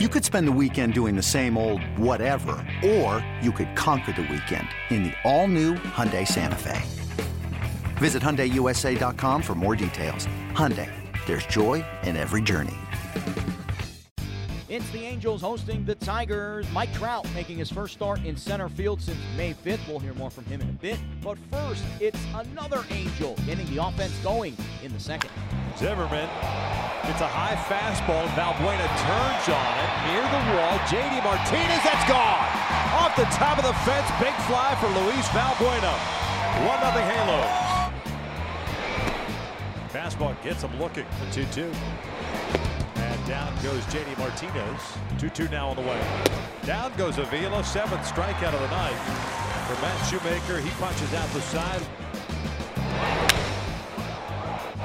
You could spend the weekend doing the same old whatever, or you could conquer the weekend in the all-new Hyundai Santa Fe. Visit HyundaiUSA.com for more details. Hyundai, there's joy in every journey. It's the Angels hosting the Tigers. Mike Trout making his first start in center field since May 5th. We'll hear more from him in a bit. But first, it's another Angel getting the offense going in the second. Zimmermann it's a high fastball. Valbuena turns on it near the wall. JD Martinez, that's gone. Off the top of the fence, big fly for Luis Valbuena. 1 0 Halos. Fastball gets him looking. The 2 2. And down goes JD Martinez. 2 2 now on the way. Down goes Avila. Seventh strikeout of the night for Matt Shoemaker. He punches out the side.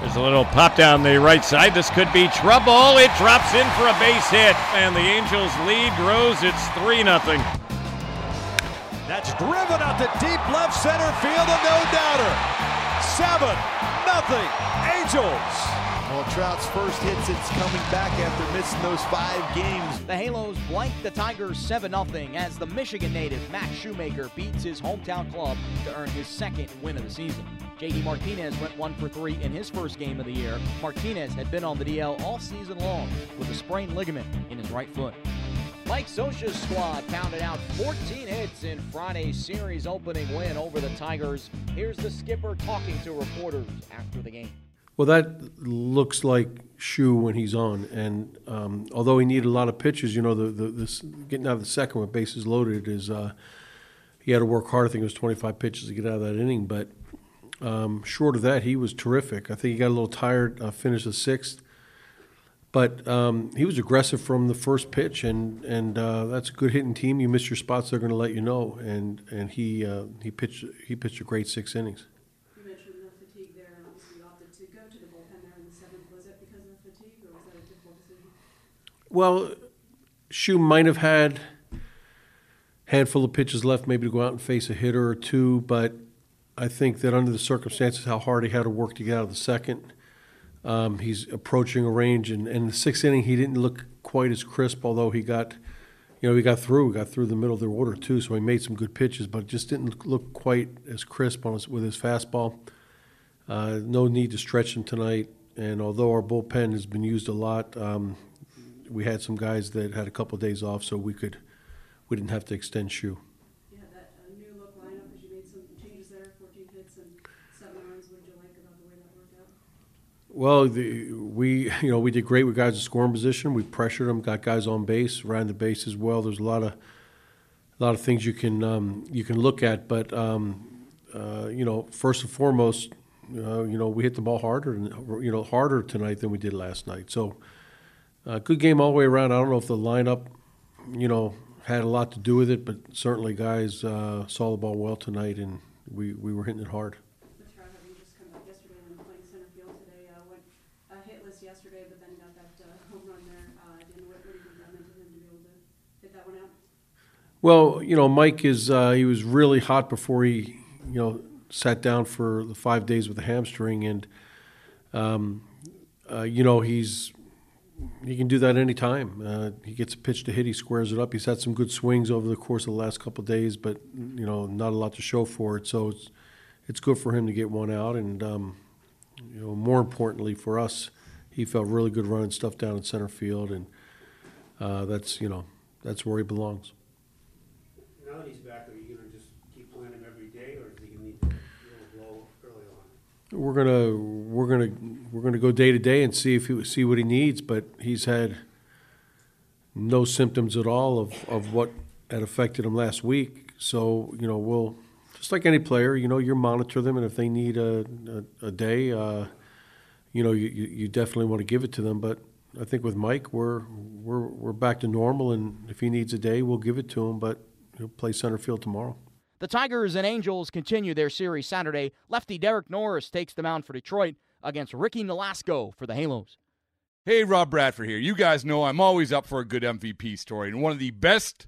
There's a little pop down the right side. This could be trouble. It drops in for a base hit, and the Angels' lead grows. It's 3 0. That's driven out to deep left center field, a no doubter. 7 nothing Angels. Well, Trout's first hit since coming back after missing those five games. The Halos blank the Tigers 7 0 as the Michigan native Matt Shoemaker beats his hometown club to earn his second win of the season. JD Martinez went one for three in his first game of the year. Martinez had been on the DL all season long with a sprained ligament in his right foot. Mike Scioscia's squad pounded out 14 hits in Friday's series opening win over the Tigers. Here's the skipper talking to reporters after the game. Well, that looks like Shoe when he's on, and um, although he needed a lot of pitches, you know, the, the this, getting out of the second with bases loaded is uh, he had to work hard. I think it was 25 pitches to get out of that inning, but um, short of that, he was terrific. I think he got a little tired, uh, finished the sixth, but um, he was aggressive from the first pitch, and and uh, that's a good hitting team. You miss your spots, they're going to let you know, and and he uh, he pitched he pitched a great six innings. You mentioned the fatigue there, and obviously you opted to go to the bullpen there in the seventh. Was it because of fatigue, or was that a difficult decision? Well, Shoe might have had handful of pitches left, maybe to go out and face a hitter or two, but I think that under the circumstances, how hard he had to work to get out of the second, um, he's approaching a range. And in the sixth inning, he didn't look quite as crisp, although he got, you know, he got through, got through the middle of the order too. So he made some good pitches, but just didn't look quite as crisp on his, with his fastball. Uh, no need to stretch him tonight. And although our bullpen has been used a lot, um, we had some guys that had a couple of days off, so we could we didn't have to extend Well, the, we you know we did great with guys in scoring position. We pressured them, got guys on base, ran the base as well. There's a lot of a lot of things you can um, you can look at, but um, uh, you know first and foremost, uh, you know we hit the ball harder and you know harder tonight than we did last night. So uh, good game all the way around. I don't know if the lineup you know had a lot to do with it, but certainly guys uh, saw the ball well tonight, and we, we were hitting it hard. Well, you know, Mike is uh, he was really hot before he, you know, sat down for the five days with the hamstring, and um, uh, you know he's he can do that anytime. Uh, he gets a pitch to hit, he squares it up. He's had some good swings over the course of the last couple days, but you know, not a lot to show for it. So it's it's good for him to get one out, and um, you know, more importantly for us, he felt really good running stuff down in center field, and uh, that's you know that's where he belongs. Now that he's back, are you going to just keep playing him every day, or is he going to need to blow early on? We're gonna we're gonna we're gonna go day to day and see if he see what he needs. But he's had no symptoms at all of, of what had affected him last week. So you know we'll just like any player, you know, you monitor them, and if they need a a, a day, uh, you know, you, you definitely want to give it to them. But I think with Mike, we're we're we're back to normal, and if he needs a day, we'll give it to him. But he'll play center field tomorrow. The Tigers and Angels continue their series Saturday. Lefty Derek Norris takes the mound for Detroit against Ricky Nolasco for the Halos. Hey, Rob Bradford here. You guys know I'm always up for a good MVP story, and one of the best